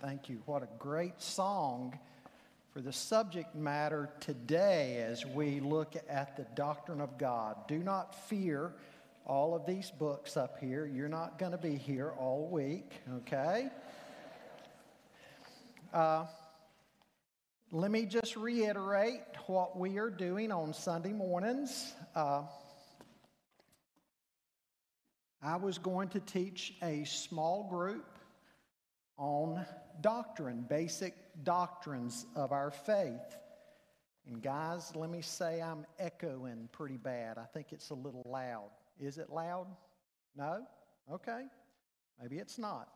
Thank you. What a great song for the subject matter today as we look at the doctrine of God. Do not fear all of these books up here. You're not going to be here all week, okay? Uh, let me just reiterate what we are doing on Sunday mornings. Uh, I was going to teach a small group on doctrine, basic doctrines of our faith. And guys, let me say I'm echoing pretty bad. I think it's a little loud. Is it loud? No? Okay. Maybe it's not.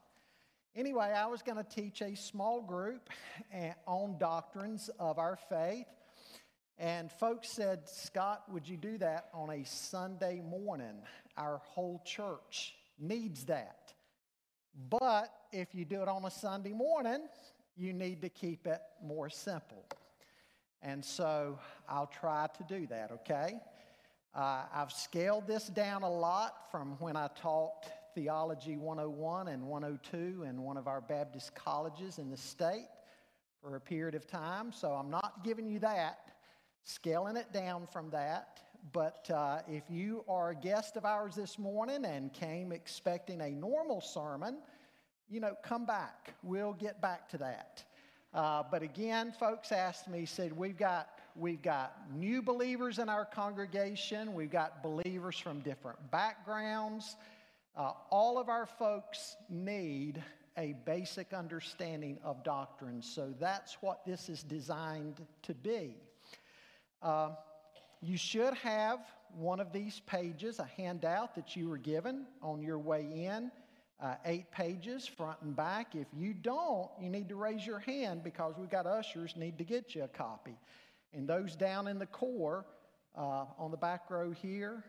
Anyway, I was going to teach a small group eh, on doctrines of our faith. And folks said, Scott, would you do that on a Sunday morning? Our whole church needs that. But if you do it on a Sunday morning, you need to keep it more simple. And so I'll try to do that, okay? Uh, I've scaled this down a lot from when I taught Theology 101 and 102 in one of our Baptist colleges in the state for a period of time. So I'm not giving you that, scaling it down from that. But uh, if you are a guest of ours this morning and came expecting a normal sermon, you know, come back. We'll get back to that. Uh, but again, folks asked me, said, we've got, we've got new believers in our congregation. We've got believers from different backgrounds. Uh, all of our folks need a basic understanding of doctrine. So that's what this is designed to be. Uh, you should have one of these pages, a handout that you were given on your way in uh, eight pages, front and back. If you don't, you need to raise your hand because we've got ushers need to get you a copy. And those down in the core, uh, on the back row here,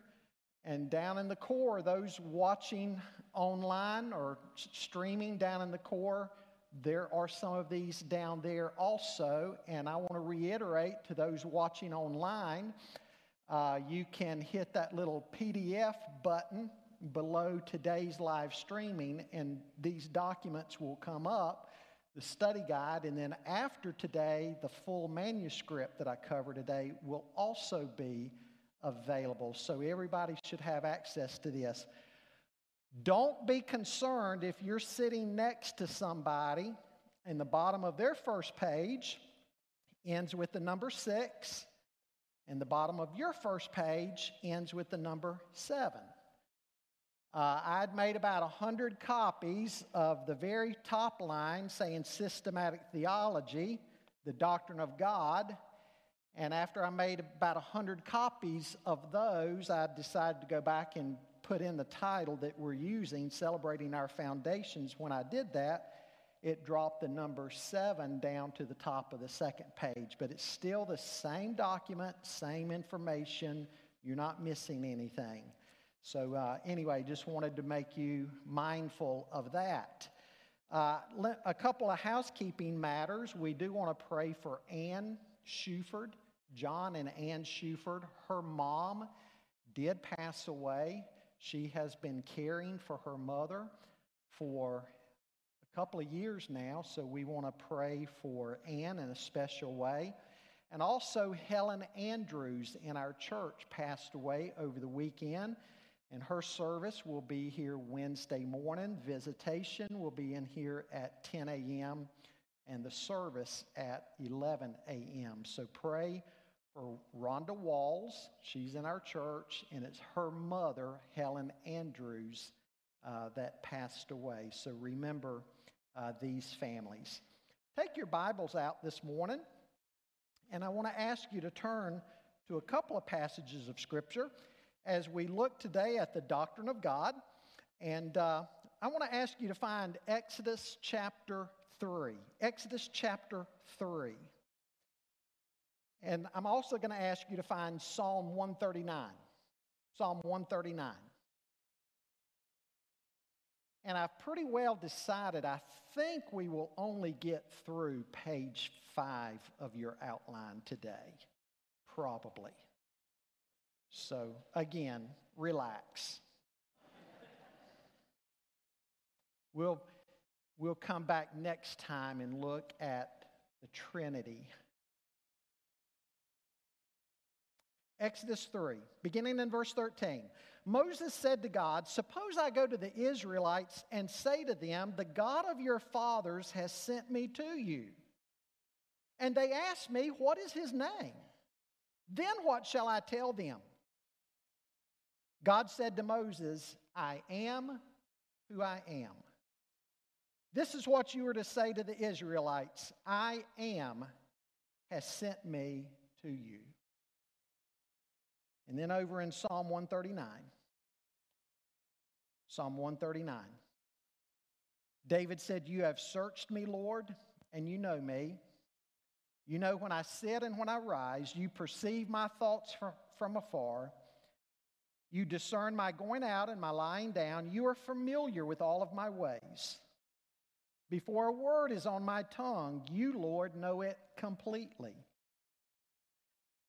and down in the core, those watching online or streaming down in the core, there are some of these down there also. And I want to reiterate to those watching online, uh, you can hit that little PDF button below today's live streaming, and these documents will come up the study guide, and then after today, the full manuscript that I cover today will also be available. So everybody should have access to this. Don't be concerned if you're sitting next to somebody and the bottom of their first page ends with the number six, and the bottom of your first page ends with the number seven. Uh, I'd made about 100 copies of the very top line saying systematic theology, the doctrine of God. And after I made about 100 copies of those, I decided to go back and put in the title that we're using, Celebrating Our Foundations. When I did that, it dropped the number seven down to the top of the second page. But it's still the same document, same information. You're not missing anything. So, uh, anyway, just wanted to make you mindful of that. Uh, a couple of housekeeping matters. We do want to pray for Ann Shuford, John and Ann Shuford. Her mom did pass away. She has been caring for her mother for couple of years now, so we want to pray for Ann in a special way. And also, Helen Andrews in our church passed away over the weekend. And her service will be here Wednesday morning. Visitation will be in here at 10 a.m. and the service at 11 a.m. So pray for Rhonda Walls. She's in our church, and it's her mother, Helen Andrews, uh, that passed away. So remember uh, these families. Take your Bibles out this morning, and I want to ask you to turn to a couple of passages of Scripture as we look today at the doctrine of God. And uh, I want to ask you to find Exodus chapter 3. Exodus chapter 3. And I'm also going to ask you to find Psalm 139. Psalm 139. And I've pretty well decided, I think we will only get through page five of your outline today. Probably. So, again, relax. we'll, We'll come back next time and look at the Trinity. Exodus 3, beginning in verse 13. Moses said to God, Suppose I go to the Israelites and say to them, The God of your fathers has sent me to you. And they ask me, What is his name? Then what shall I tell them? God said to Moses, I am who I am. This is what you are to say to the Israelites I am has sent me to you. And then over in Psalm 139, Psalm 139, David said, You have searched me, Lord, and you know me. You know when I sit and when I rise. You perceive my thoughts from, afar. You discern my going out and my lying down. You are familiar with all of my ways. Before a word is on my tongue, you, Lord, know it completely.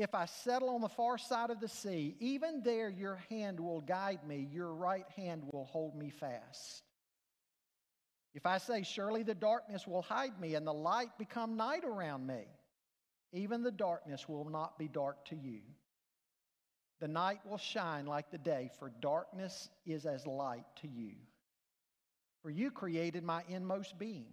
if I settle on the far side of the sea, even there your hand will guide me, your right hand will hold me fast. If I say, Surely the darkness will hide me and the light become night around me, even the darkness will not be dark to you. The night will shine like the day, for darkness is as light to you. For you created my inmost being.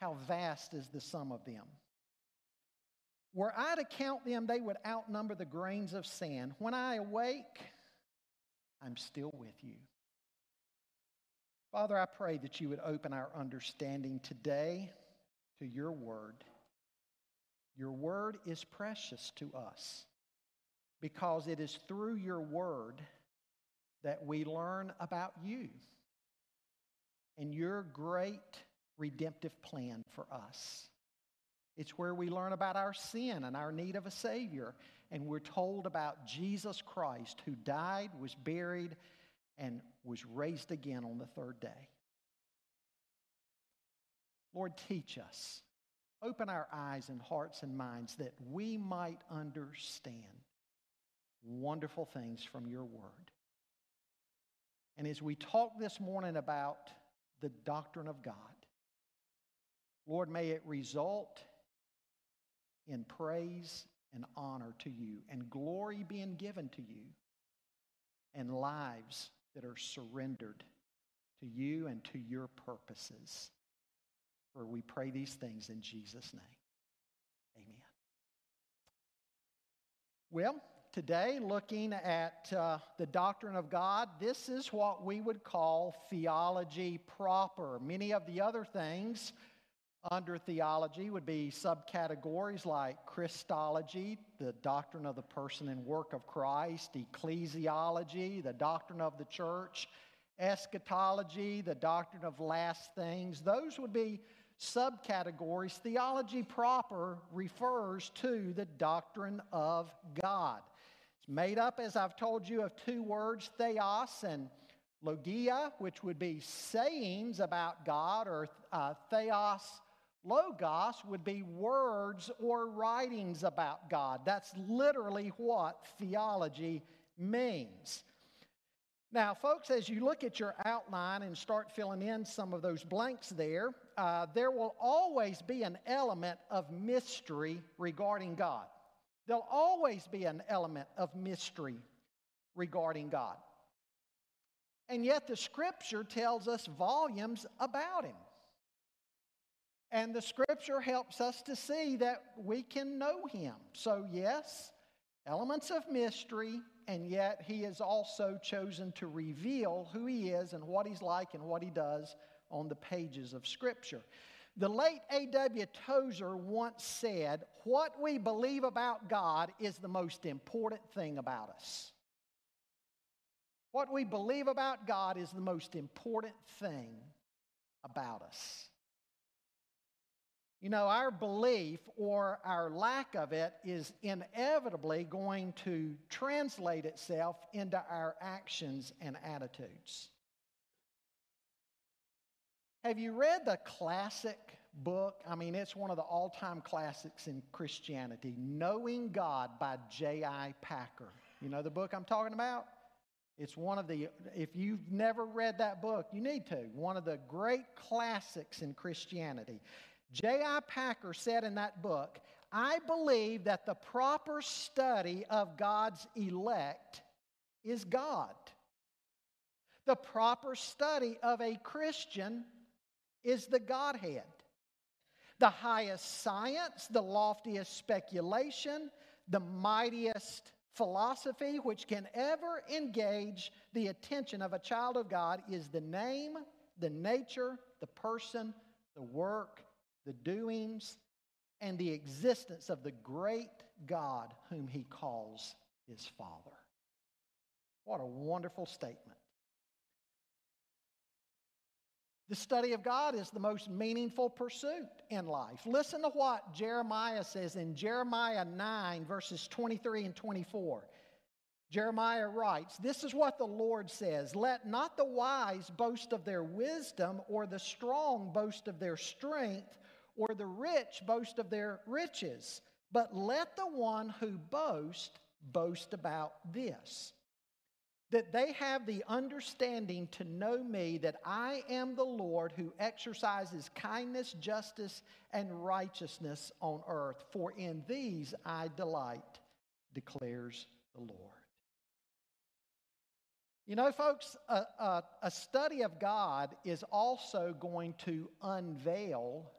How vast is the sum of them. Were I to count them, they would outnumber the grains of sand. When I awake, I'm still with you. Father, I pray that you would open our understanding today to your word. Your word is precious to us because it is through your word that we learn about you and your great redemptive plan for us. It's where we learn about our sin and our need of a Savior. And we're told about Jesus Christ who died, was buried, and was raised again on the third day. Lord, teach us Open our eyes and hearts and minds that we might understand wonderful things from your word. And as we talk this morning about the doctrine of God, Lord, may it result in praise and honor to you and glory being given to you and lives that are surrendered to you and to your purposes. For we pray these things in Jesus' name. Amen. Well, today, looking at uh, the doctrine of God, this is what we would call theology proper. Many of the other things under theology would be subcategories like Christology, the doctrine of the person and work of Christ, ecclesiology, the doctrine of the church, eschatology, the doctrine of last things. Those would be subcategories, theology proper refers to the doctrine of God. It's made up, as I've told you, of two words, theos and logia, which would be sayings about God, or uh, theos logos would be words or writings about God. That's literally what theology means. Now, folks, as you look at your outline and start filling in some of those blanks there, uh, there will always be an element of mystery regarding God. There'll always be an element of mystery regarding God. And yet, the scripture tells us volumes about Him. And the scripture helps us to see that we can know him. So, yes, elements of mystery, and yet he has also chosen to reveal who he is and what he's like and what he does on the pages of scripture. The late A.W. Tozer once said, What we believe about God is the most important thing about us. What we believe about God is the most important thing about us. You know, our belief or our lack of it is inevitably going to translate itself into our actions and attitudes. Have you read the classic book? I mean, it's one of the all time classics in Christianity Knowing God by J.I. Packer. You know the book I'm talking about? It's one of the, if you've never read that book, you need to. One of the great classics in Christianity. J.I. Packer said in that book, I believe that the proper study of God's elect is God. The proper study of a Christian is the Godhead. The highest science, the loftiest speculation, the mightiest philosophy which can ever engage the attention of a child of God is the name, the nature, the person, the work, the doings, and the existence of the great God whom he calls his Father. What a wonderful statement. The study of God is the most meaningful pursuit in life. Listen to what Jeremiah says in Jeremiah 9, verses 23 and 24. Jeremiah writes, This is what the Lord says Let not the wise boast of their wisdom, or the strong boast of their strength, or the rich boast of their riches, but let the one who boasts boast about this that they have the understanding to know me that I am the Lord who exercises kindness, justice, and righteousness on earth. For in these I delight, declares the Lord. You know, folks, a, a, a study of God is also going to unveil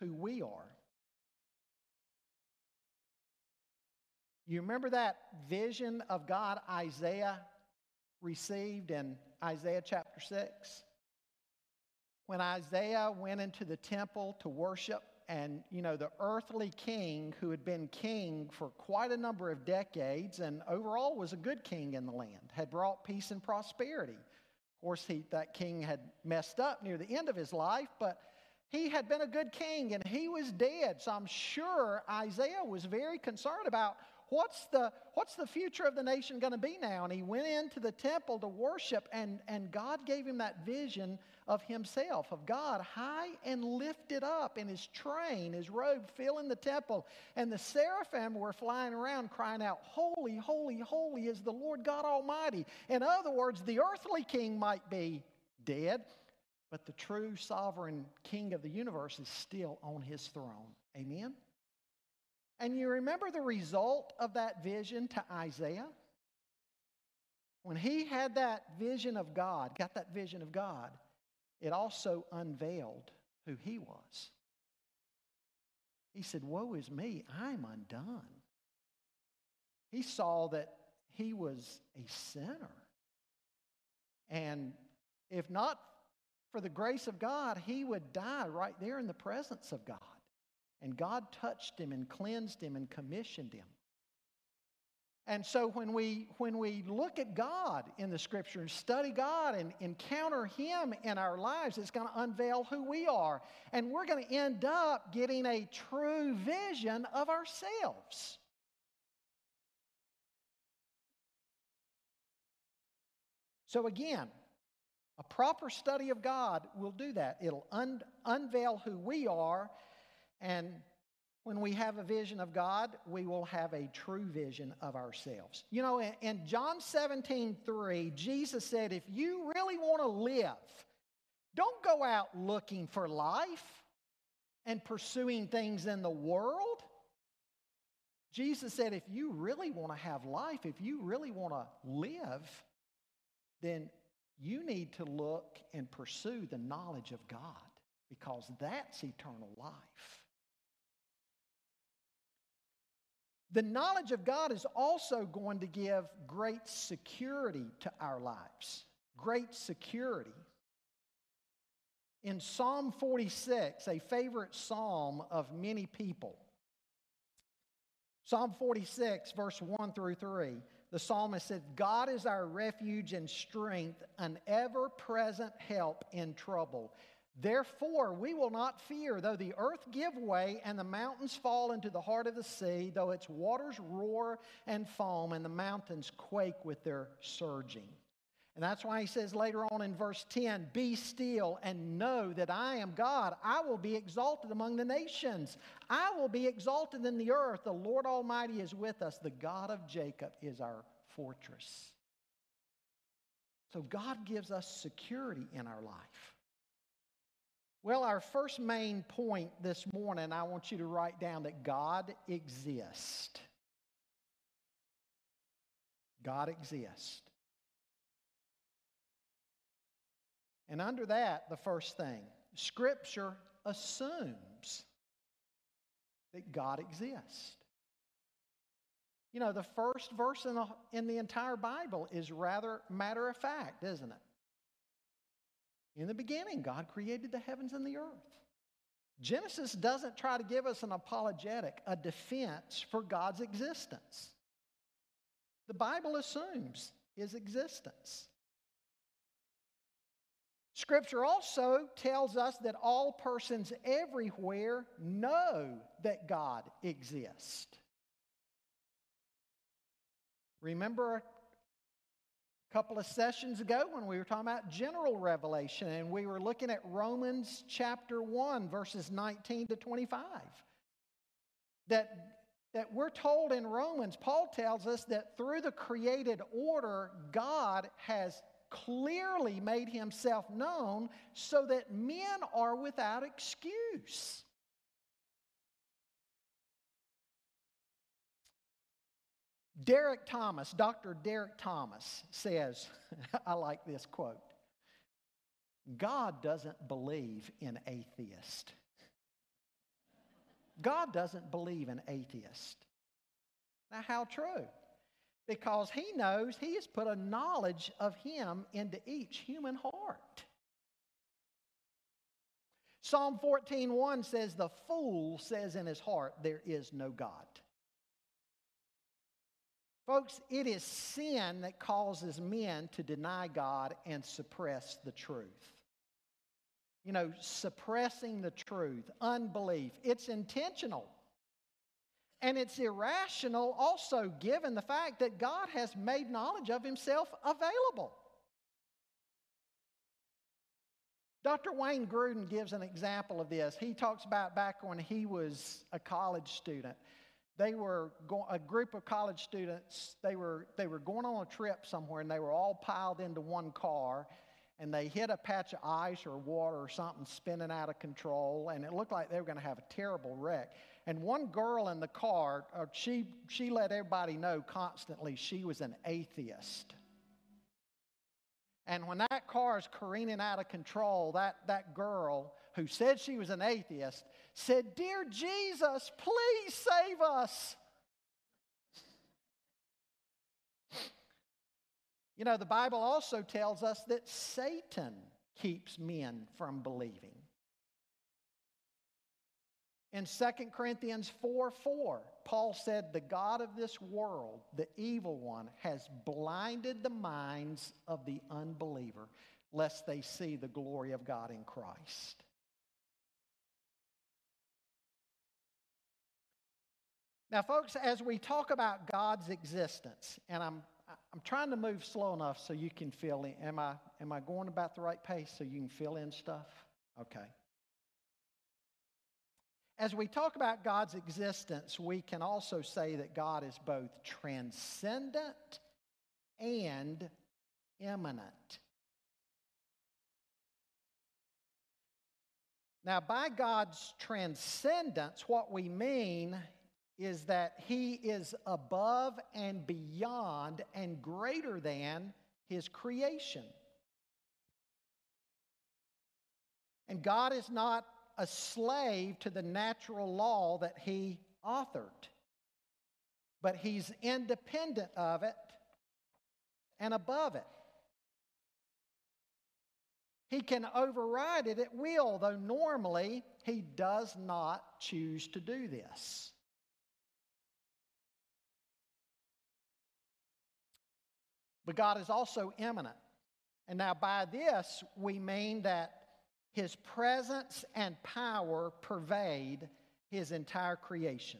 who we are. You remember that vision of God Isaiah received in Isaiah chapter 6. When Isaiah went into the temple to worship, and you know, the earthly king who had been king for quite a number of decades and overall was a good king in the land, had brought peace and prosperity. Of course, he, that king had messed up near the end of his life, but he had been a good king and he was dead. So I'm sure Isaiah was very concerned about what's the, what's the future of the nation going to be now? And he went into the temple to worship, and, and God gave him that vision of himself, of God high and lifted up in his train, his robe filling the temple. And the seraphim were flying around crying out, Holy, holy, holy is the Lord God Almighty. In other words, the earthly king might be dead, but the true sovereign king of the universe is still on his throne. Amen? And you remember the result of that vision to Isaiah? When he had that vision of God, got that vision of God, it also unveiled who he was. He said, Woe is me, I'm undone. He saw that he was a sinner. And if not for the grace of God, he would die right there in the presence of God. And God touched him and cleansed him and commissioned him. And so when we, when we look at God in the scripture and study God and encounter Him in our lives, it's going to unveil who we are. And we're going to end up getting a true vision of ourselves. So again, a proper study of God will do that. It'll un- unveil who we are and when we have a vision of God, we will have a true vision of ourselves. You know, in, John 17, 3, Jesus said, if you really want to live, don't go out looking for life and pursuing things in the world. Jesus said, if you really want to have life, if you really want to live, then you need to look and pursue the knowledge of God. because that's eternal life. The knowledge of God is also going to give great security to our lives. Great security. In Psalm 46, a favorite psalm of many people, Psalm 46, verse 1 through 3, the psalmist said, God is our refuge and strength, an ever present help in trouble. Therefore, we will not fear, though the earth give way and the mountains fall into the heart of the sea, though its waters roar and foam and the mountains quake with their surging. And that's why he says later on in verse 10 Be still and know that I am God. I will be exalted among the nations, I will be exalted in the earth. The Lord Almighty is with us. The God of Jacob is our fortress. So God gives us security in our life. Well, our first main point this morning, I want you to write down that God exists. God exists. And under that, the first thing, Scripture assumes that God exists. You know, the first verse in the, in the entire Bible is rather matter of fact, isn't it? In the beginning, God created the heavens and the earth. Genesis doesn't try to give us an apologetic, a defense for God's existence. The Bible assumes his existence. Scripture also tells us that all persons everywhere know that God exists. Remember a couple of sessions ago when we were talking about general revelation and we were looking at Romans chapter 1, verses 19 to 25. That, that we're told in Romans, Paul tells us that through the created order, God has clearly made himself known so that men are without excuse. Derek Thomas, Dr. Derek Thomas says, I like this quote God doesn't believe in atheists. God doesn't believe in atheists. Now, how true? Because he knows he has put a knowledge of him into each human heart. Psalm 14:1 says the fool says in his heart there is no God. Folks, it is sin that causes men to deny God and suppress the truth. You know, suppressing the truth, unbelief, it's intentional. And it's irrational also given the fact that God has made knowledge of himself available. Dr. Wayne Grudem gives an example of this. He talks about back when he was a college student. They were go- a group of college students. They were they were going on a trip somewhere, and they were all piled into one car. And they hit a patch of ice or water or something spinning out of control, and it looked like they were going to have a terrible wreck. And one girl in the car, uh, she, she let everybody know constantly she was an atheist. And when that car is careening out of control, that, that girl who said she was an atheist said, Dear Jesus, please save us. You know, the Bible also tells us that Satan keeps men from believing. In 2 Corinthians 4 4, Paul said, The God of this world, the evil one, has blinded the minds of the unbeliever, lest they see the glory of God in Christ. Now, folks, as we talk about God's existence, and I'm, I'm trying to move slow enough so you can fill in. Am I, am I going about the right pace so you can fill in stuff? Okay. As we talk about God's existence, we can also say that God is both transcendent and immanent. Now, by God's transcendence, what we mean is that He is above and beyond and greater than His creation. And God is not a slave to the natural law that He authored, but He's independent of it and above it. He can override it at will, though normally He does not choose to do this. But God is also immanent. And now, by this, we mean that his presence and power pervade his entire creation.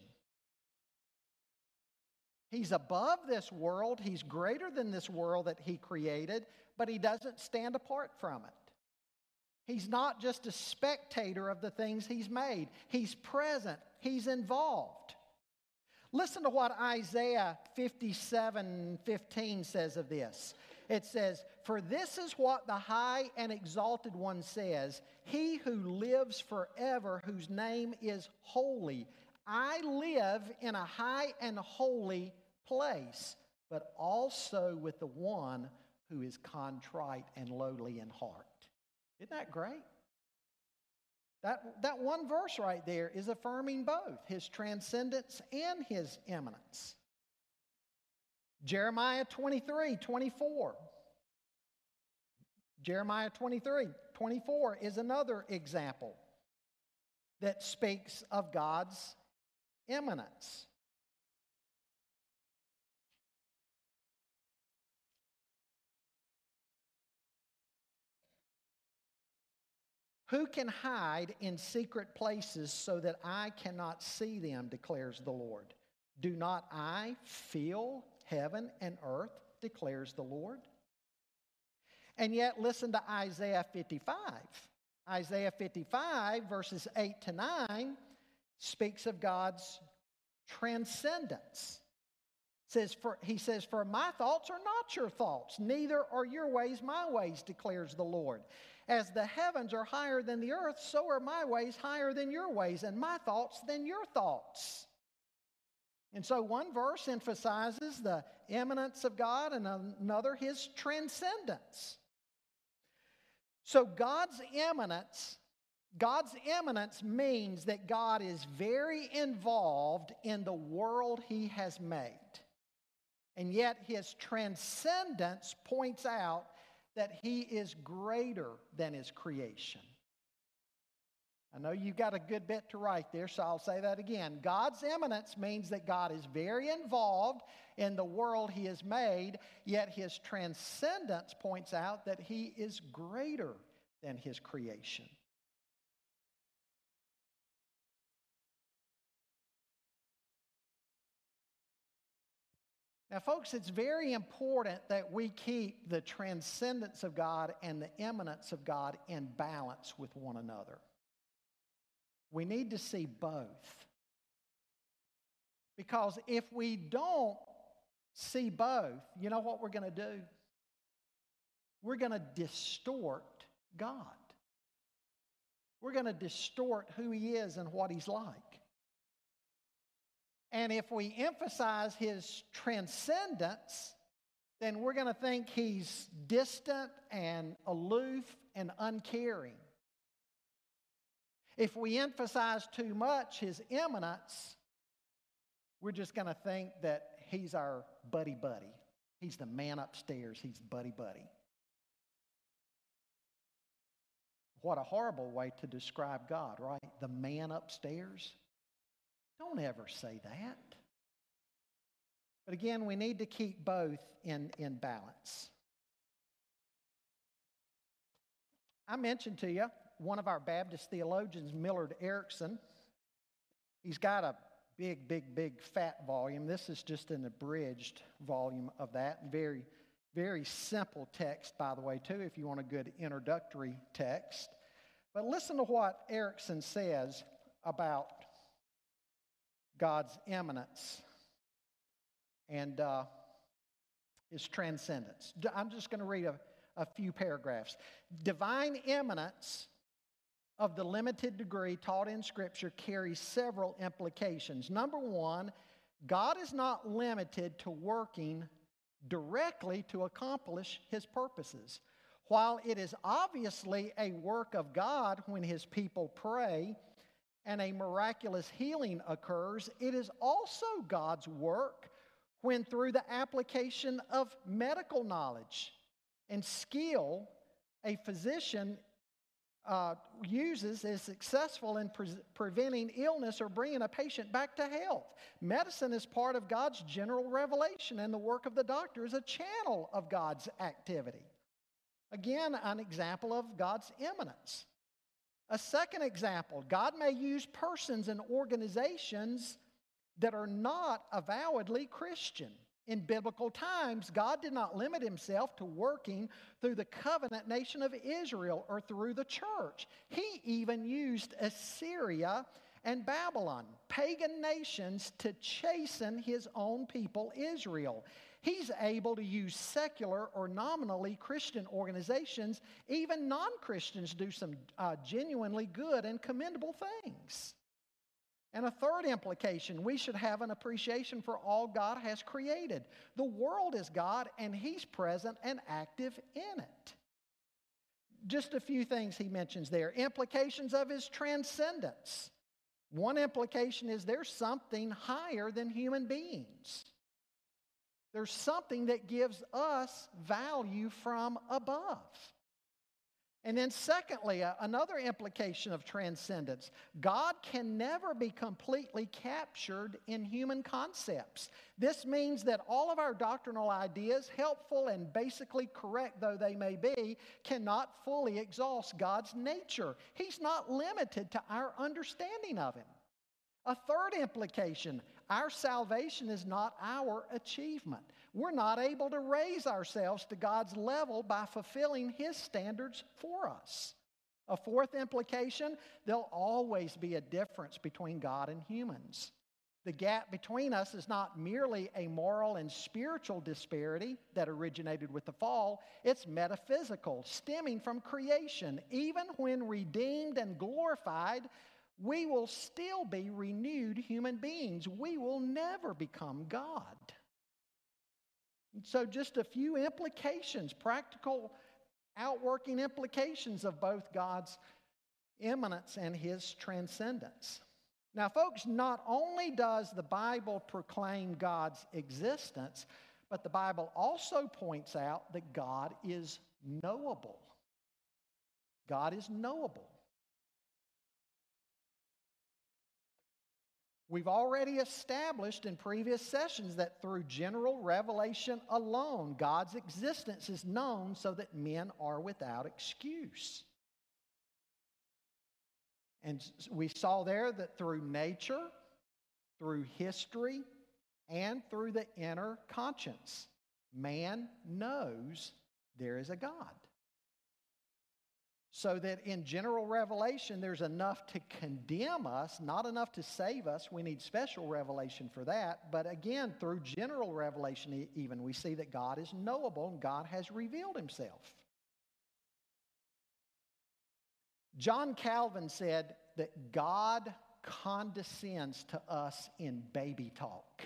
He's above this world, he's greater than this world that he created, but he doesn't stand apart from it. He's not just a spectator of the things he's made, he's present, he's involved. Listen to what Isaiah 57 15 says of this. It says, For this is what the high and exalted one says He who lives forever, whose name is holy. I live in a high and holy place, but also with the one who is contrite and lowly in heart. Isn't that great? That, that one verse right there is affirming both his transcendence and his immanence. Jeremiah 23 24. Jeremiah 23 24 is another example that speaks of God's immanence. Who can hide in secret places so that I cannot see them, declares the Lord? Do not I feel heaven and earth, declares the Lord? And yet, listen to Isaiah 55. Isaiah 55, verses 8 to 9, speaks of God's transcendence. Says for, he says, For my thoughts are not your thoughts, neither are your ways my ways, declares the Lord. As the heavens are higher than the earth, so are my ways higher than your ways, and my thoughts than your thoughts. And so one verse emphasizes the immanence of God, and another his transcendence. So God's immanence, God's immanence means that God is very involved in the world he has made. And yet his transcendence points out that he is greater than his creation. I know you've got a good bit to write there, so I'll say that again. God's immanence means that God is very involved in the world he has made, yet his transcendence points out that he is greater than his creation. Now, folks, it's very important that we keep the transcendence of God and the immanence of God in balance with one another. We need to see both. Because if we don't see both, you know what we're going to do? We're going to distort God. We're going to distort who He is and what He's like. And if we emphasize his transcendence, then we're going to think he's distant and aloof and uncaring. If we emphasize too much his immanence, we're just going to think that he's our buddy buddy. He's the man upstairs, he's buddy buddy. What a horrible way to describe God, right? The man upstairs. Don't ever say that. But again, we need to keep both in, in balance. I mentioned to you one of our Baptist theologians, Millard Erickson. He's got a big, big, big fat volume. This is just an abridged volume of that. Very, very simple text, by the way, too, if you want a good introductory text. But listen to what Erickson says about God's immanence and uh, his transcendence. I'm just going to read a, a few paragraphs. Divine immanence of the limited degree taught in Scripture carries several implications. Number one, God is not limited to working directly to accomplish his purposes. While it is obviously a work of God when his people pray and a miraculous healing occurs, it is also God's work when, through the application of medical knowledge and skill, a physician uh, uses is successful in pre- preventing illness or bringing a patient back to health. Medicine is part of God's general revelation, and the work of the doctor is a channel of God's activity. Again, an example of God's immanence. A second example God may use persons and organizations that are not avowedly Christian. In biblical times, God did not limit himself to working through the covenant nation of Israel or through the church. He even used Assyria and Babylon, pagan nations, to chasten his own people, Israel. He's able to use secular or nominally Christian organizations. Even non Christians do some uh, genuinely good and commendable things. And a third implication, we should have an appreciation for all God has created. The world is God, and He's present and active in it. Just a few things he mentions there. Implications of His transcendence. One implication is there's something higher than human beings. There's something that gives us value from above. And then, secondly, another implication of transcendence God can never be completely captured in human concepts. This means that all of our doctrinal ideas, helpful and basically correct though they may be, cannot fully exhaust God's nature. He's not limited to our understanding of Him. A third implication our salvation is not our achievement. We're not able to raise ourselves to God's level by fulfilling His standards for us. A fourth implication there'll always be a difference between God and humans. The gap between us is not merely a moral and spiritual disparity that originated with the fall, it's metaphysical, stemming from creation. Even when redeemed and glorified, we will still be renewed human beings. We will never become God. So, just a few implications, practical outworking implications of both God's immanence and his transcendence. Now, folks, not only does the Bible proclaim God's existence, but the Bible also points out that God is knowable. God is knowable. We've already established in previous sessions that through general revelation alone, God's existence is known so that men are without excuse. And we saw there that through nature, through history, and through the inner conscience, man knows there is a God so that in general revelation, there's enough to condemn us, not enough to save us. We need special revelation for that. But again, through general revelation, even, we see that God is knowable and God has revealed himself. John Calvin said that God condescends to us in baby talk.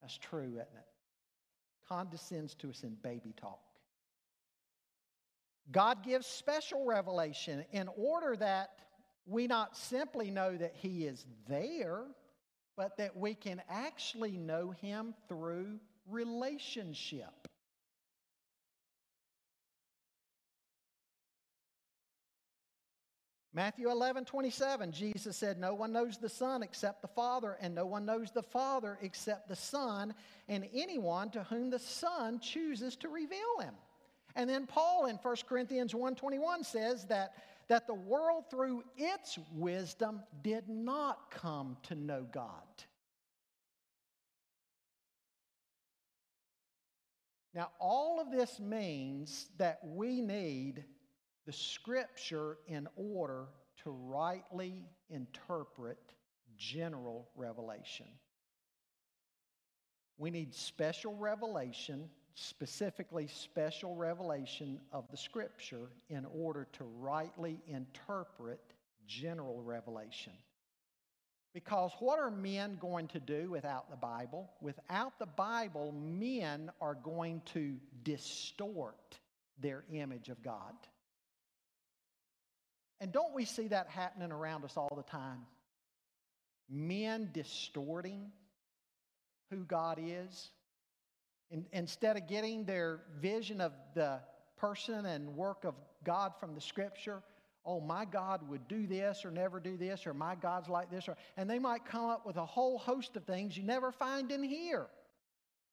That's true, isn't it? Condescends to us in baby talk. God gives special revelation in order that we not simply know that He is there, but that we can actually know Him through relationship. Matthew 11, 27, Jesus said, No one knows the Son except the Father, and no one knows the Father except the Son, and anyone to whom the Son chooses to reveal him. And then Paul in 1 Corinthians 1:21 says that, that the world through its wisdom did not come to know God. Now, all of this means that we need the scripture in order to rightly interpret general revelation. We need special revelation specifically special revelation of the Scripture in order to rightly interpret general revelation. Because what are men going to do without the Bible? Without the Bible, men are going to distort their image of God. And don't we see that happening around us all the time? Men distorting who God is. In, instead of getting their vision of the person and work of God from the scripture, oh, my God would do this or never do this, or my God's like this, or, and they might come up with a whole host of things you never find in here.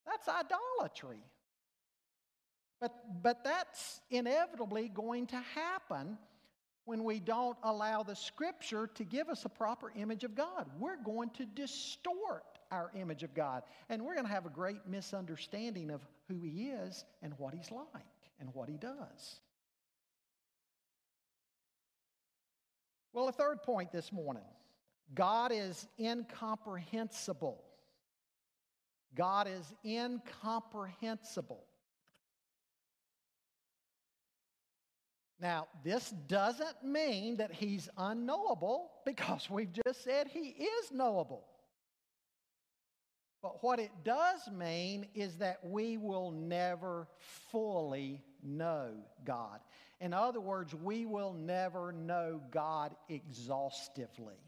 That's idolatry. But, but that's inevitably going to happen when we don't allow the scripture to give us a proper image of God. We're going to distort our image of God. And we're going to have a great misunderstanding of who He is and what He's like and what He does. Well, a third point this morning God is incomprehensible. God is incomprehensible. Now, this doesn't mean that he's unknowable because we've just said he is knowable. But what it does mean is that we will never fully know God. In other words, we will never know God exhaustively.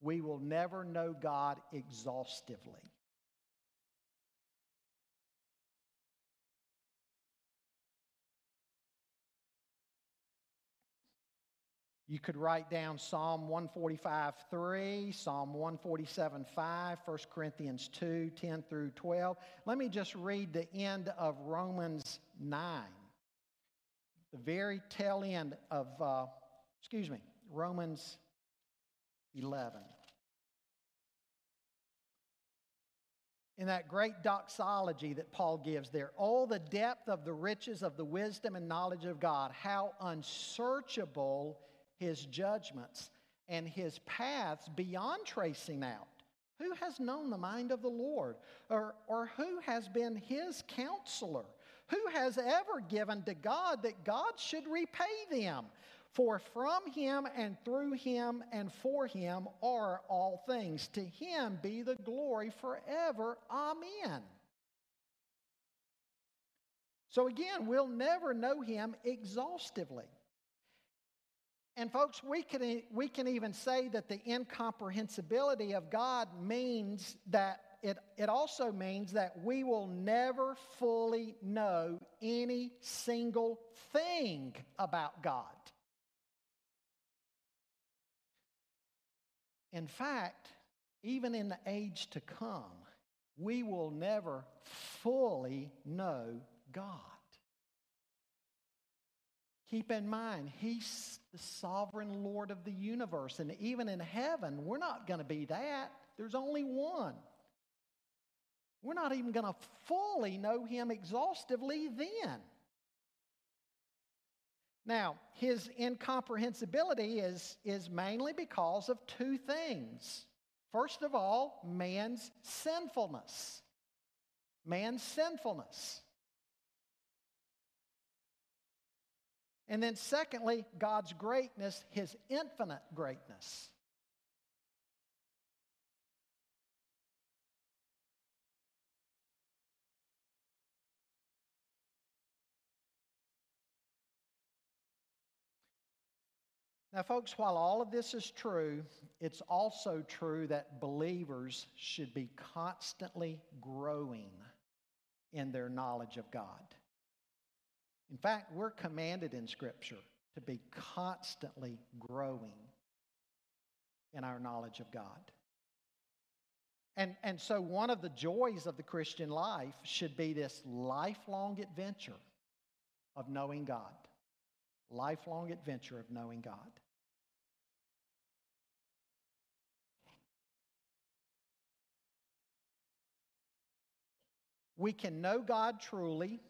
We will never know God exhaustively. You could write down Psalm 145 3, Psalm 147 5, 1 Corinthians 2 10 through 12. Let me just read the end of Romans 9, the very tail end of, uh, excuse me, Romans 11. in that great doxology that Paul gives there. all the depth of the riches of the wisdom and knowledge of God, how unsearchable his judgments and his paths beyond tracing out. Who has known the mind of the Lord? Or, or who has been his counselor? Who has ever given to God that God should repay them? For from him and through him and for him are all things. To him be the glory forever. Amen. So again, we'll never know him exhaustively. And, folks, we can, we can even say that the incomprehensibility of God means that it, it also means that we will never fully know any single thing about God. In fact, even in the age to come, we will never fully know God. Keep in mind, He's the sovereign Lord of the universe. And even in heaven, we're not going to be that. There's only one. We're not even going to fully know Him exhaustively then. Now, his incomprehensibility is, is mainly because of two things. First of all, man's sinfulness. Man's sinfulness. And then, secondly, God's greatness, his infinite greatness. Now, folks, while all of this is true, it's also true that believers should be constantly growing in their knowledge of God. In fact, we're commanded in Scripture to be constantly growing in our knowledge of God. And, and so, one of the joys of the Christian life should be this lifelong adventure of knowing God. Lifelong adventure of knowing God. We can know God truly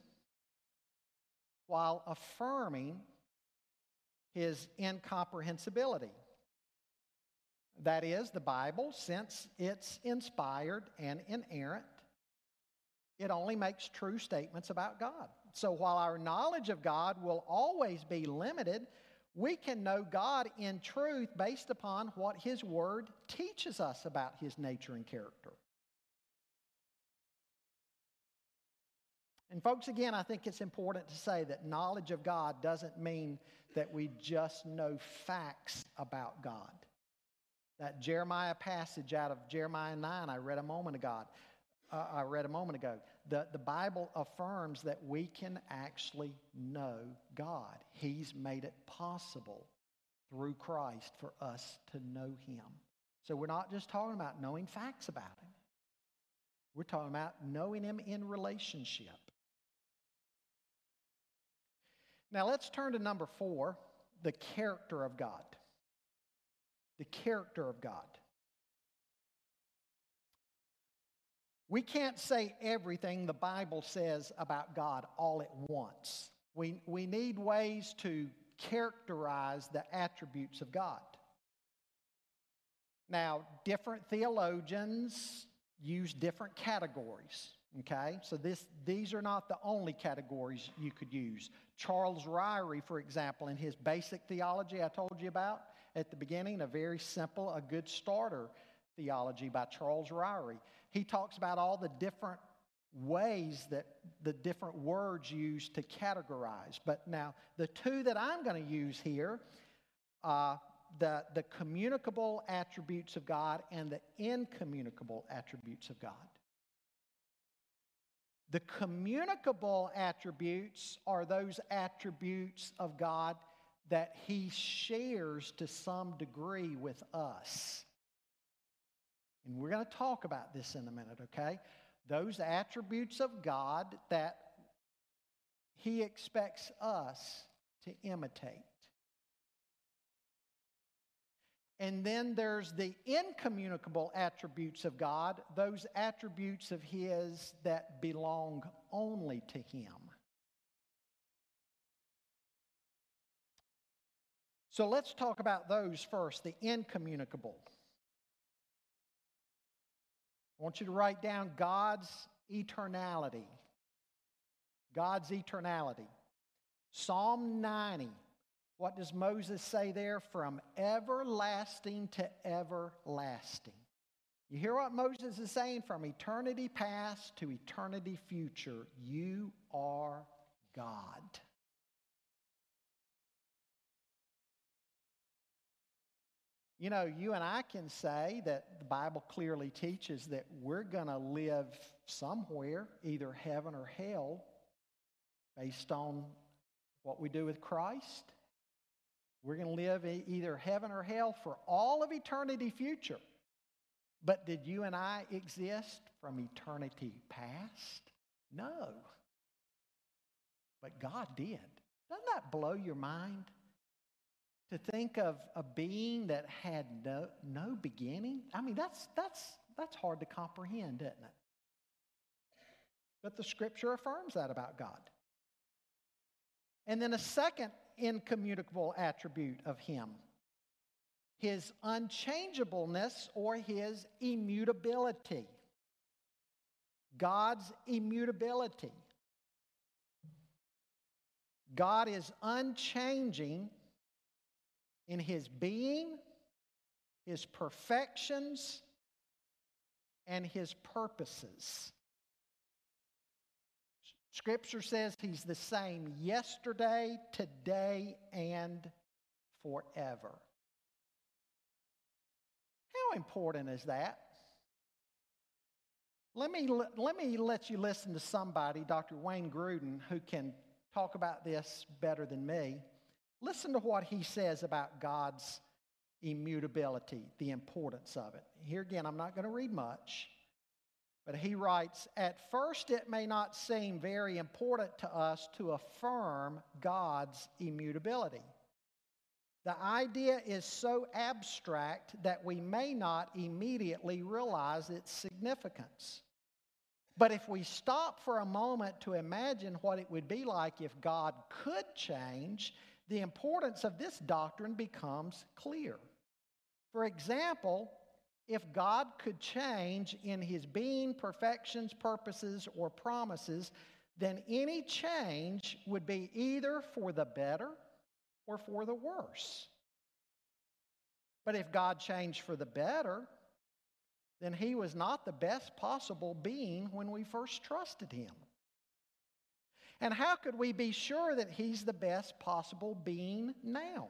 while affirming his incomprehensibility. That is, the Bible, since it's inspired and inerrant, it only makes true statements about God. So while our knowledge of God will always be limited, we can know God in truth based upon what His Word teaches us about His nature and character. And, folks, again, I think it's important to say that knowledge of God doesn't mean that we just know facts about God. That Jeremiah passage out of Jeremiah 9 I read a moment ago, uh, I read a moment ago. The, the Bible affirms that we can actually know God. He's made it possible through Christ for us to know Him. So we're not just talking about knowing facts about Him, we're talking about knowing Him in relationship. Now let's turn to number four the character of God. The character of God. We can't say everything the Bible says about God all at once. We, we need ways to characterize the attributes of God. Now, different theologians use different categories. Okay, so this, these are not the only categories you could use. Charles Ryrie, for example, in his basic theology I told you about at the beginning, a very simple, a good starter theology by Charles Ryrie. He talks about all the different ways that the different words used to categorize. But now, the two that I'm going to use here, uh, the, the communicable attributes of God and the incommunicable attributes of God. The communicable attributes are those attributes of God that He shares to some degree with us. And we're going to talk about this in a minute, okay? Those attributes of God that He expects us to imitate. And then there's the incommunicable attributes of God, those attributes of His that belong only to Him. So let's talk about those first the incommunicable. I want you to write down God's eternality. God's eternality. Psalm 90 what does Moses say there? From everlasting to everlasting. You hear what Moses is saying? From eternity past to eternity future, you are God. You know, you and I can say that the Bible clearly teaches that we're going to live somewhere, either heaven or hell, based on what we do with Christ we're going to live either heaven or hell for all of eternity future. But did you and I exist from eternity past? No. But God did. Doesn't that blow your mind? To think of a being that had no, no beginning? I mean, that's, that's, that's hard to comprehend, isn't it? But the scripture affirms that about God. And then a second incommunicable attribute of him his unchangeableness or his immutability. God's immutability. God is unchanging in his being, his perfections, and his purposes. Scripture says he's the same yesterday, today, and forever. How important is that? Let me, let me let you listen to somebody, Dr. Wayne Grudem, who can talk about this better than me. Listen to what he says about God's immutability, the importance of it. Here again, I'm not going to read much. But he writes, At first, it may not seem very important to us to affirm God's immutability. The idea is so abstract that we may not immediately realize its significance. But if we stop for a moment to imagine what it would be like if God could change, the importance of this doctrine becomes clear. For example, if God could change in his being, perfections, purposes, or promises, then any change would be either for the better or for the worse. But if God changed for the better, then he was not the best possible being when we first trusted him. And how could we be sure that He's the best possible being now?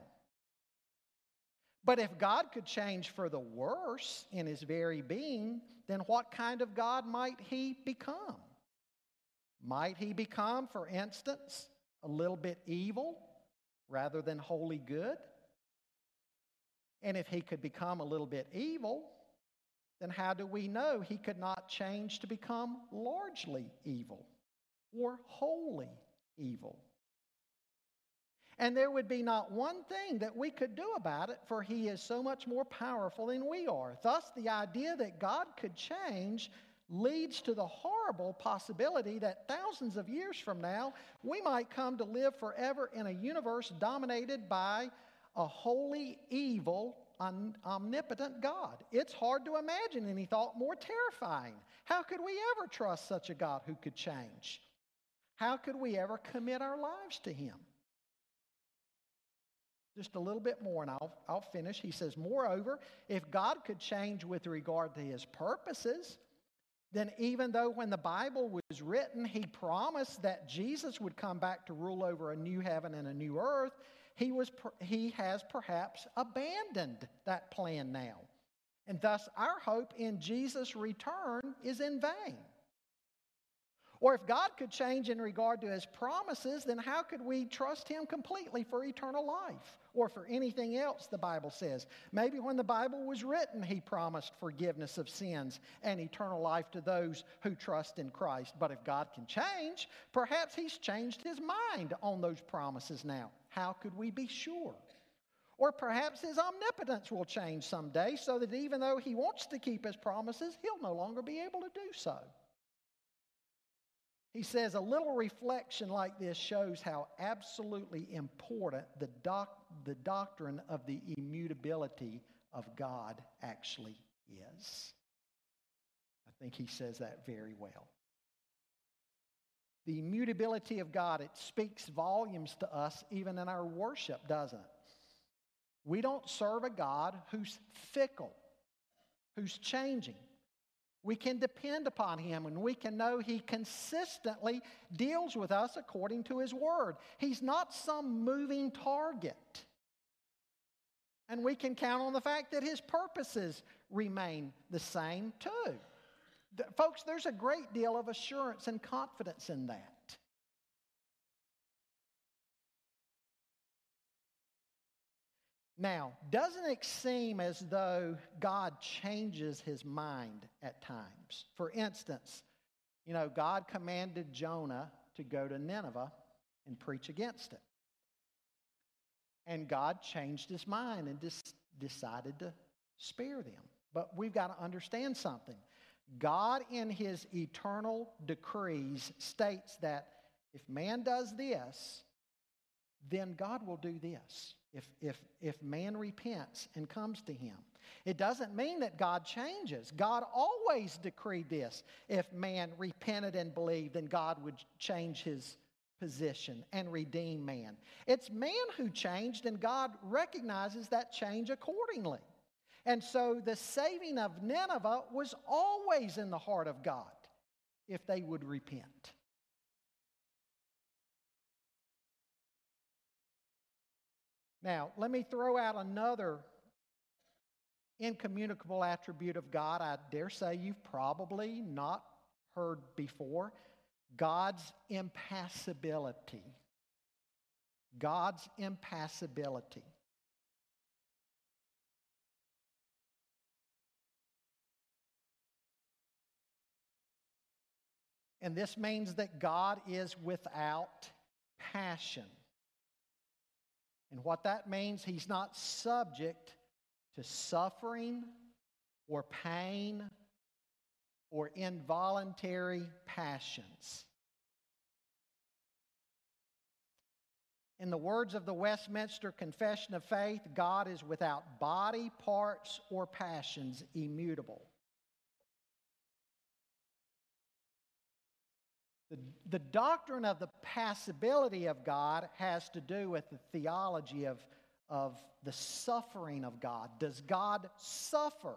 But if God could change for the worse in His very being, then what kind of God might He become? Might He become, for instance, a little bit evil rather than wholly good? And if He could become a little bit evil, then how do we know he could not change to become largely evil or wholly evil? And there would be not one thing that we could do about it, for he is so much more powerful than we are. Thus, the idea that God could change leads to the horrible possibility that thousands of years from now, we might come to live forever in a universe dominated by a wholly evil omnipotent God. It's hard to imagine any thought more terrifying. How could we ever trust such a God who could change? How could we ever commit our lives to Him? Just a little bit more, and I'll, I'll finish. He says, Moreover, if God could change with regard to His purposes, then even though when the Bible was written, He promised that Jesus would come back to rule over a new heaven and a new earth, he, was, he has perhaps abandoned that plan now. And thus, our hope in Jesus' return is in vain. Or if God could change in regard to his promises, then how could we trust him completely for eternal life or for anything else the Bible says? Maybe when the Bible was written, he promised forgiveness of sins and eternal life to those who trust in Christ. But if God can change, perhaps he's changed his mind on those promises now. How could we be sure? Or perhaps his omnipotence will change someday so that even though he wants to keep his promises, he'll no longer be able to do so. He says a little reflection like this shows how absolutely important the, doc- the doctrine of the immutability of God actually is. I think he says that very well. The immutability of God, it speaks volumes to us even in our worship, doesn't it? We don't serve a God who's fickle, who's changing. We can depend upon Him and we can know He consistently deals with us according to His Word. He's not some moving target. And we can count on the fact that His purposes remain the same too. Folks, there's a great deal of assurance and confidence in that. Now, doesn't it seem as though God changes his mind at times? For instance, you know, God commanded Jonah to go to Nineveh and preach against it. And God changed his mind and just decided to spare them. But we've got to understand something. God, in his eternal decrees, states that if man does this, then God will do this. If, if, if man repents and comes to him, it doesn't mean that God changes. God always decreed this. If man repented and believed, then God would change his position and redeem man. It's man who changed, and God recognizes that change accordingly. And so the saving of Nineveh was always in the heart of God if they would repent. Now, let me throw out another incommunicable attribute of God. I dare say you've probably not heard before God's impassibility. God's impassibility. And this means that God is without passion. And what that means, he's not subject to suffering or pain or involuntary passions. In the words of the Westminster Confession of Faith, God is without body, parts, or passions, immutable. The, the doctrine of the passibility of God has to do with the theology of, of the suffering of God. Does God suffer?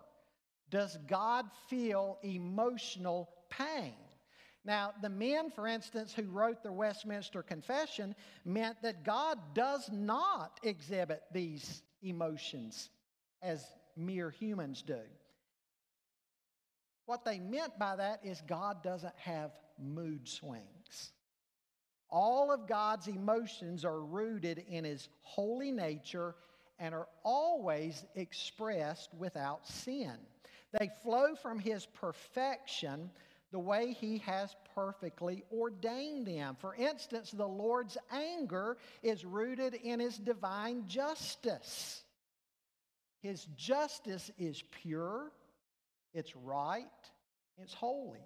Does God feel emotional pain? Now, the men, for instance, who wrote the Westminster Confession meant that God does not exhibit these emotions as mere humans do. What they meant by that is God doesn't have mood swings. All of God's emotions are rooted in his holy nature and are always expressed without sin. They flow from his perfection the way he has perfectly ordained them. For instance, the Lord's anger is rooted in his divine justice. His justice is pure, it's right, it's holy.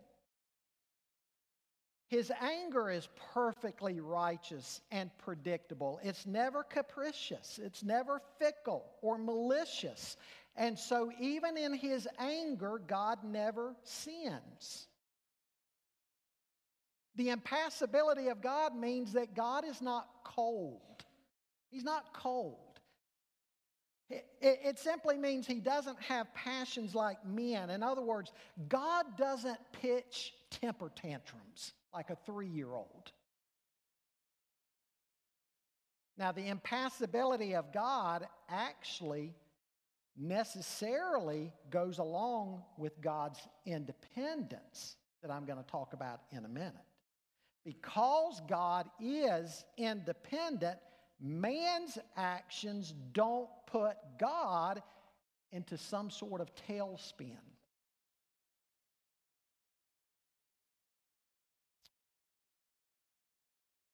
His anger is perfectly righteous and predictable. It's never capricious, it's never fickle or malicious. And so, even in his anger, God never sins. The impassibility of God means that God is not cold. He's not cold. It, it, simply means he doesn't have passions like men. In other words, God doesn't pitch temper tantrums like a three year old. Now, the impassibility of God actually necessarily goes along with God's independence that I'm going to talk about in a minute. Because God is independent, man's actions don't put God into some sort of tailspin.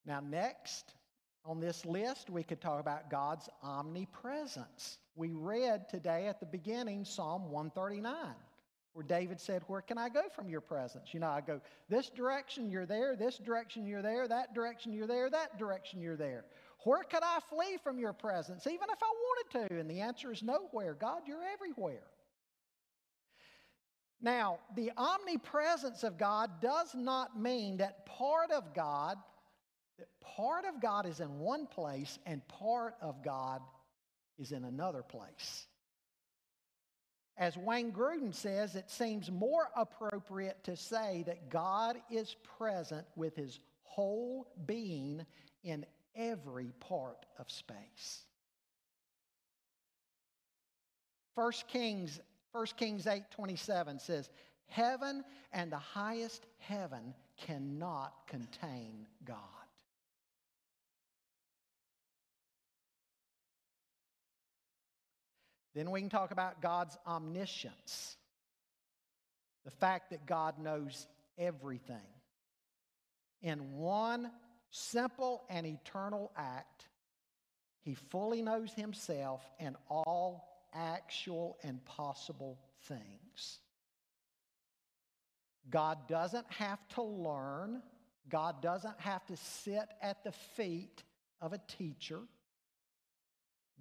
Now, next on this list, we could talk about God's omnipresence. We read today at the beginning Psalm 139, where David said, Where can I go from your presence? You know, I go this direction, you're there, this direction, you're there, that direction, you're there, that direction, you're there. Where could I flee from your presence, even if I wanted to? And the answer is nowhere. God, you're everywhere. Now, the omnipresence of God does not mean that part of God that part of God is in one place and part of God is in another place. As Wayne Grudem says, it seems more appropriate to say that God is present with his whole being in every part of space. 1 Kings, 1 Kings 8:27 says, "Heaven and the highest heaven cannot contain God." Then we can talk about God's omniscience the fact that God knows everything. In one simple and eternal act, He fully knows Himself and all actual and possible things. God doesn't have to learn, God doesn't have to sit at the feet of a teacher.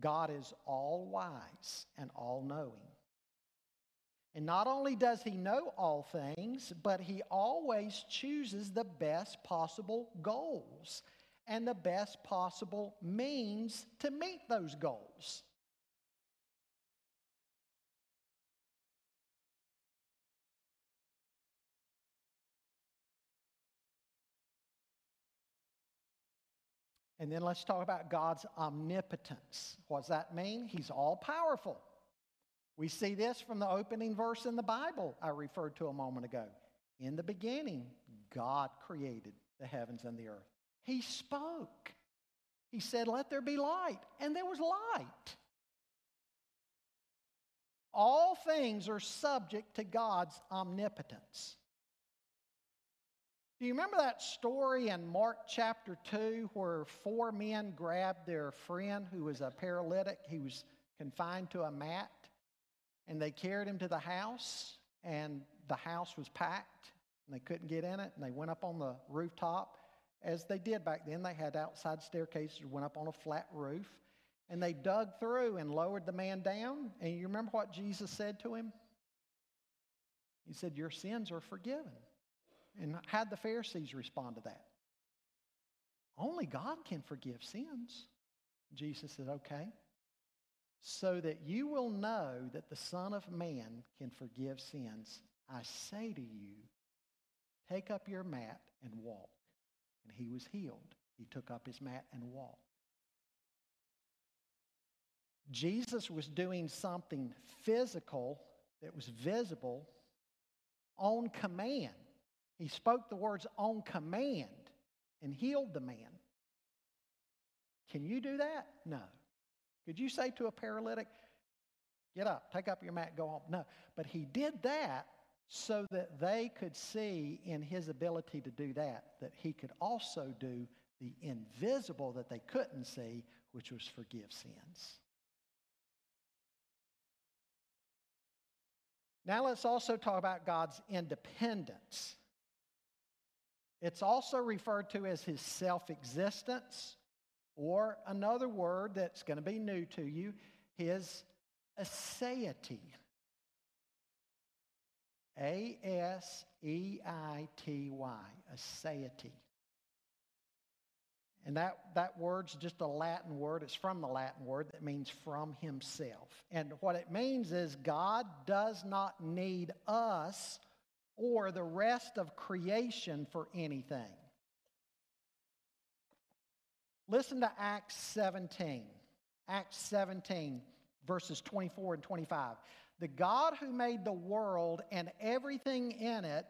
God is all wise and all knowing. And not only does he know all things, but he always chooses the best possible goals and the best possible means to meet those goals. And then let's talk about God's omnipotence. What does that mean? He's all powerful. We see this from the opening verse in the Bible I referred to a moment ago. In the beginning, God created the heavens and the earth. He spoke. He said, Let there be light, and there was light. All things are subject to God's omnipotence. Do you remember that story in Mark chapter 2 where four men grabbed their friend who was a paralytic? He was confined to a mat, and they carried him to the house, and the house was packed, and they couldn't get in it, and they went up on the rooftop. As they did back then, they had outside staircases, went up on a flat roof, and they dug through and lowered the man down. And you remember what Jesus said to him? He said, Your sins are forgiven. And how'd the Pharisees respond to that? Only God can forgive sins. Jesus said, okay. So that you will know that the Son of Man can forgive sins, I say to you, Take up your mat and walk. And he was healed. He took up his mat and walked. Jesus was doing something physical that was visible on command. He spoke the words on command and healed the man. Can you do that? No. Could you say to a paralytic, get up, take up your mat, go home? No. But he did that so that they could see in his ability to do that, that he could also do the invisible that they couldn't see, which was forgive sins. Now let's also talk about God's independence. It's also referred to as his self existence, or another word that's going to be new to you, his aseity. A S E I T Y, aseity. And that, that word's just a Latin word. It's from the Latin word that means from himself. And what it means is God does not need us or the rest of creation for anything. Listen to Acts 17. Acts 17, verses 24 and 25. The God who made the world and everything in it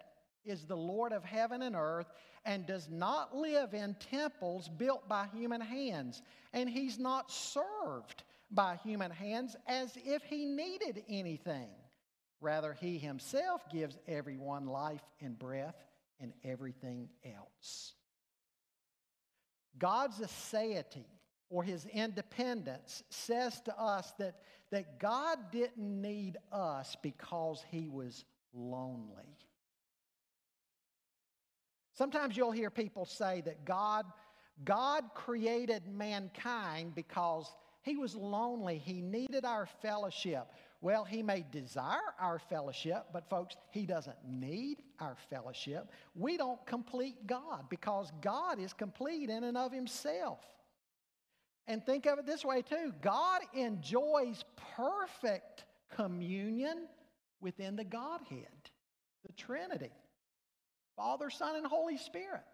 is the Lord of heaven and earth and does not live in temples built by human hands. And he's not served by human hands as if he needed anything. Rather, he himself gives everyone life and breath and everything else. God's aseity or his independence says to us that, that God didn't need us because he was lonely. Sometimes you'll hear people say that God, God created mankind because he was lonely. He needed our fellowship. Well, he may desire our fellowship, but folks, he doesn't need our fellowship. We don't complete God because God is complete in and of himself. And think of it this way, too God enjoys perfect communion within the Godhead, the Trinity. Father, Son, and Holy Spirit.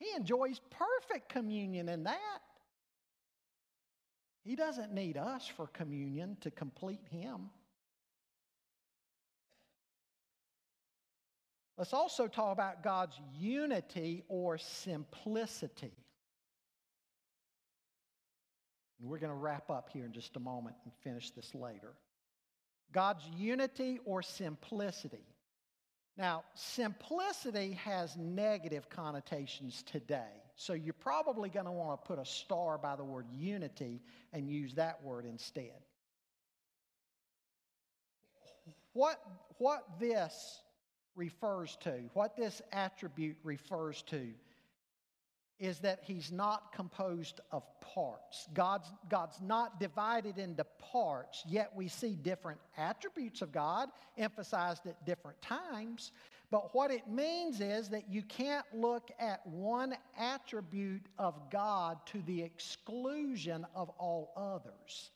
He enjoys perfect communion in that. He doesn't need us for communion to complete Him. Let's also talk about God's unity or simplicity. And we're going to wrap up here in just a moment and finish this later. God's unity or simplicity. Now, simplicity has negative connotations today. So you're probably going to want to put a star by the word unity and use that word instead. What, what this refers to, what this attribute refers to, is that he's not composed of parts. God's, God's not divided into parts, yet we see different attributes of God emphasized at different times. But what it means is that you can't look at one attribute of God to the exclusion of all others.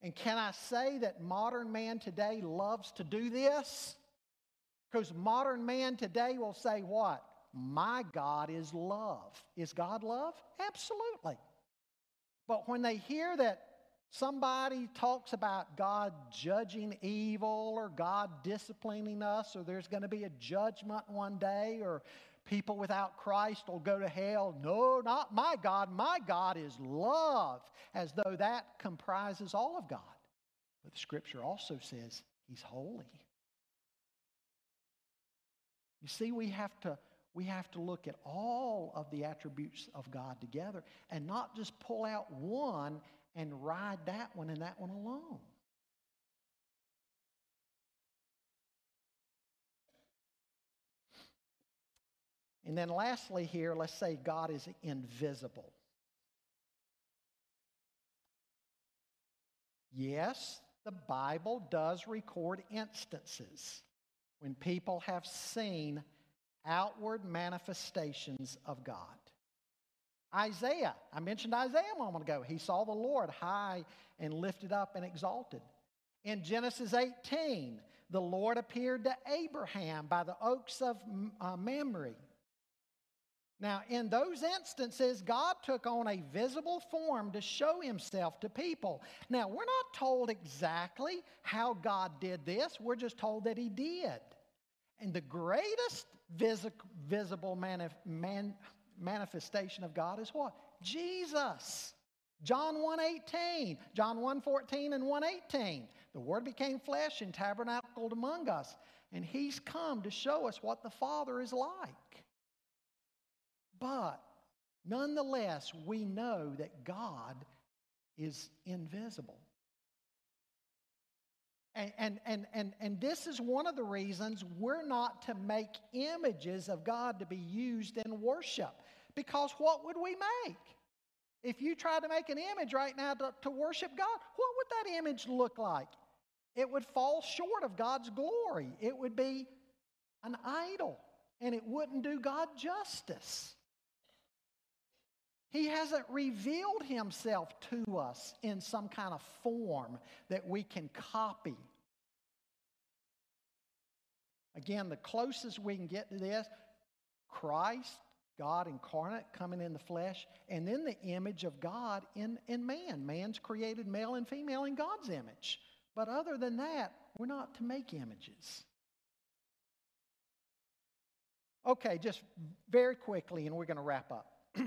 And can I say that modern man today loves to do this? Because modern man today will say, What? My God is love. Is God love? Absolutely. But when they hear that somebody talks about God judging evil or God disciplining us or there's going to be a judgment one day or people without Christ will go to hell. No, not my God. My God is love, as though that comprises all of God. But the scripture also says he's holy. You see, we have to we have to look at all of the attributes of God together and not just pull out one and ride that one and that one alone. And then lastly, here, let's say God is invisible. Yes, the Bible does record instances when people have seen outward manifestations of God. Isaiah, I mentioned Isaiah a moment ago. He saw the Lord high and lifted up and exalted. In Genesis 18, The Lord appeared to Abraham by the oaks of uh, Mamre. Now, in those instances, God took on a visible form to show himself to people. Now, we're not told exactly how God did this, we're just told that he did. And the greatest vis- visible manif- man- manifestation of God is what? Jesus. John 1:18, John 1:14 and 1:18. The word became flesh and tabernacled among us, and he's come to show us what the Father is like. But nonetheless, we know that God is invisible. And, and, and, and, and this is one of the reasons we're not to make images of God to be used in worship. Because what would we make? If you tried to make an image right now to, to worship God, what would that image look like? It would fall short of God's glory. It would be an idol, and it wouldn't do God justice. He hasn't revealed himself to us in some kind of form that we can copy. Again, the closest we can get to this, Christ, God incarnate, coming in the flesh, and then the image of God in, in man. Man's created male and female in God's image. But other than that, we're not to make images. Okay, just very quickly, and we're going to wrap up.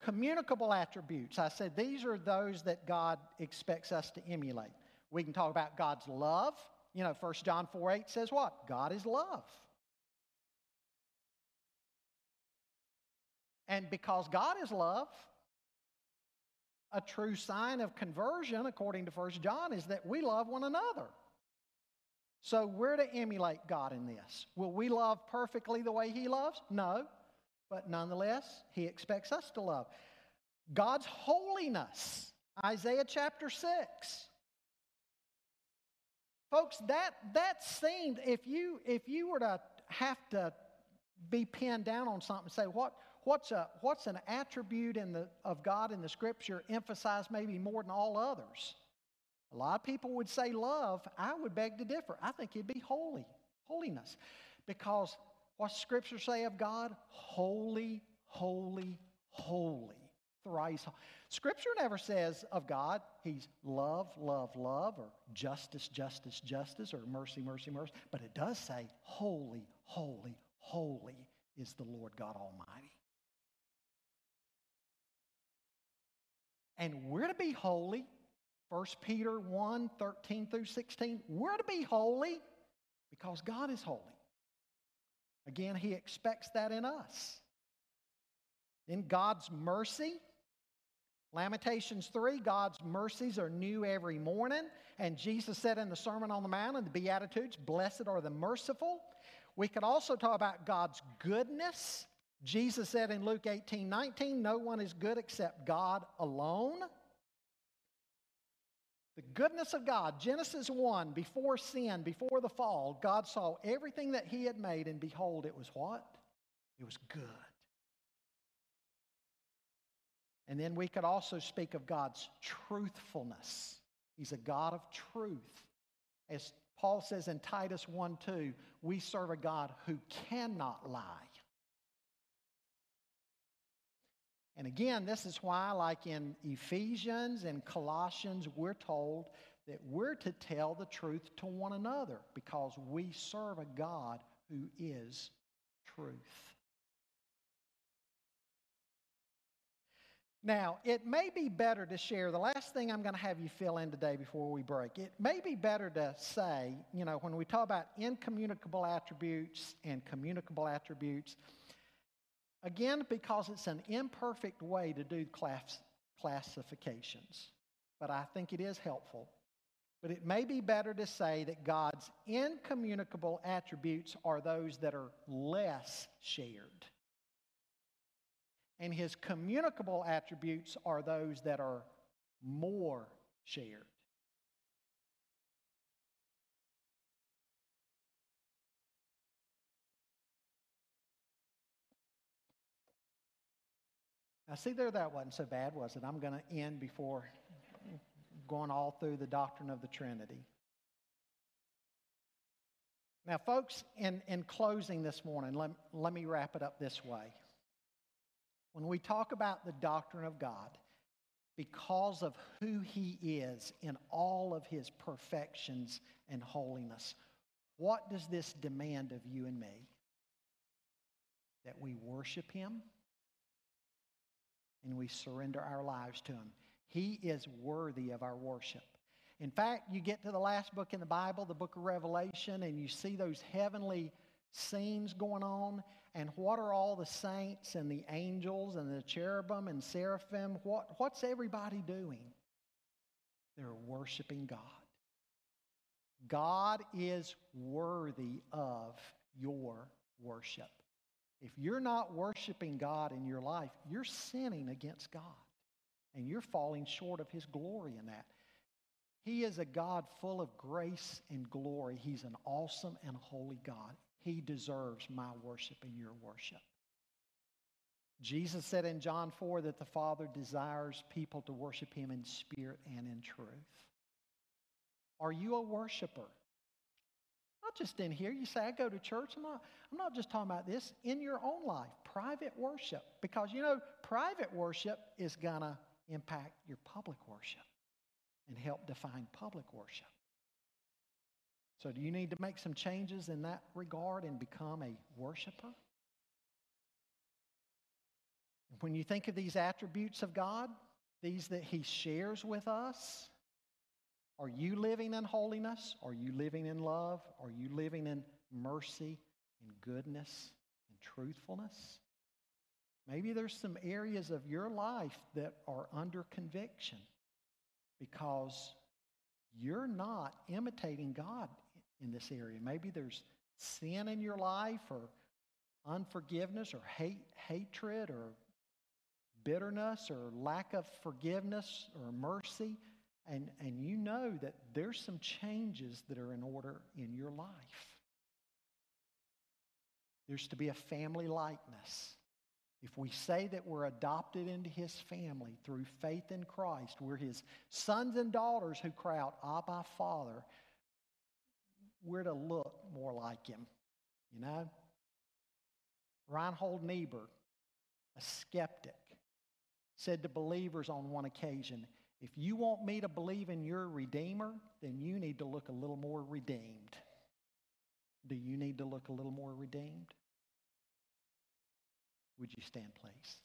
Communicable attributes. I said these are those that God expects us to emulate. We can talk about God's love. You know, 1 John 4 8 says what? God is love. And because God is love, a true sign of conversion, according to 1 John, is that we love one another. So we're to emulate God in this. Will we love perfectly the way He loves? No but nonetheless, he expects us to love. God's holiness, Isaiah chapter 6. Folks, that, that seemed, if you, if you were to have to be pinned down on something, say, what, what's, a, what's an attribute in the, of God in the scripture emphasized maybe more than all others? A lot of people would say love. I would beg to differ. I think it'd be holy, holiness. Because what Scripture say of God? Holy, holy, holy. Thrice. Scripture never says of God, He's love, love, love, or justice, justice, justice, or mercy, mercy, mercy. But it does say, holy, holy, holy is the Lord God Almighty. And we're to be holy. 1 Peter 1 13 through 16. We're to be holy because God is holy. Again, he expects that in us. In God's mercy, Lamentations 3, God's mercies are new every morning. And Jesus said in the Sermon on the Mount in the Beatitudes, Blessed are the merciful. We could also talk about God's goodness. Jesus said in Luke 18 19, No one is good except God alone. The goodness of God, Genesis 1, before sin, before the fall, God saw everything that He had made, and behold, it was what? It was good. And then we could also speak of God's truthfulness. He's a God of truth. As Paul says in Titus 1 2, we serve a God who cannot lie. And again, this is why, like in Ephesians and Colossians, we're told that we're to tell the truth to one another because we serve a God who is truth. Now, it may be better to share the last thing I'm going to have you fill in today before we break. It may be better to say, you know, when we talk about incommunicable attributes and communicable attributes, Again, because it's an imperfect way to do class, classifications, but I think it is helpful. But it may be better to say that God's incommunicable attributes are those that are less shared. And his communicable attributes are those that are more shared. Now, see there, that wasn't so bad, was it? I'm going to end before going all through the doctrine of the Trinity. Now, folks, in, in closing this morning, let, let me wrap it up this way. When we talk about the doctrine of God, because of who He is in all of His perfections and holiness, what does this demand of you and me? That we worship Him and we surrender our lives to Him. He is worthy of our worship. In fact, you get to the last book in the Bible, the book of Revelation, and you see those heavenly scenes going on. And what are all the saints and the angels and the cherubim and seraphim? What, what's everybody doing? They're worshiping God. God is worthy of your worship. If you're not worshiping God in your life, you're sinning against God and you're falling short of His glory in that. He is a God full of grace and glory. He's an awesome and holy God. He deserves my worship and your worship. Jesus said in John 4 that the Father desires people to worship Him in spirit and in truth. Are you a worshiper? Not just in here. You say, I go to church. I'm not, I'm not just talking about this. In your own life, private worship. Because, you know, private worship is going to impact your public worship and help define public worship. So, do you need to make some changes in that regard and become a worshiper? When you think of these attributes of God, these that He shares with us, are you living in holiness? Are you living in love? Are you living in mercy and goodness and truthfulness? Maybe there's some areas of your life that are under conviction because you're not imitating God in this area. Maybe there's sin in your life or unforgiveness or hate, hatred or bitterness or lack of forgiveness or mercy. And, and you know that there's some changes that are in order in your life. There's to be a family likeness. If we say that we're adopted into his family through faith in Christ, we're his sons and daughters who cry out, Abba, Father, we're to look more like him, you know? Reinhold Niebuhr, a skeptic, said to believers on one occasion, if you want me to believe in your Redeemer, then you need to look a little more redeemed. Do you need to look a little more redeemed? Would you stand, please?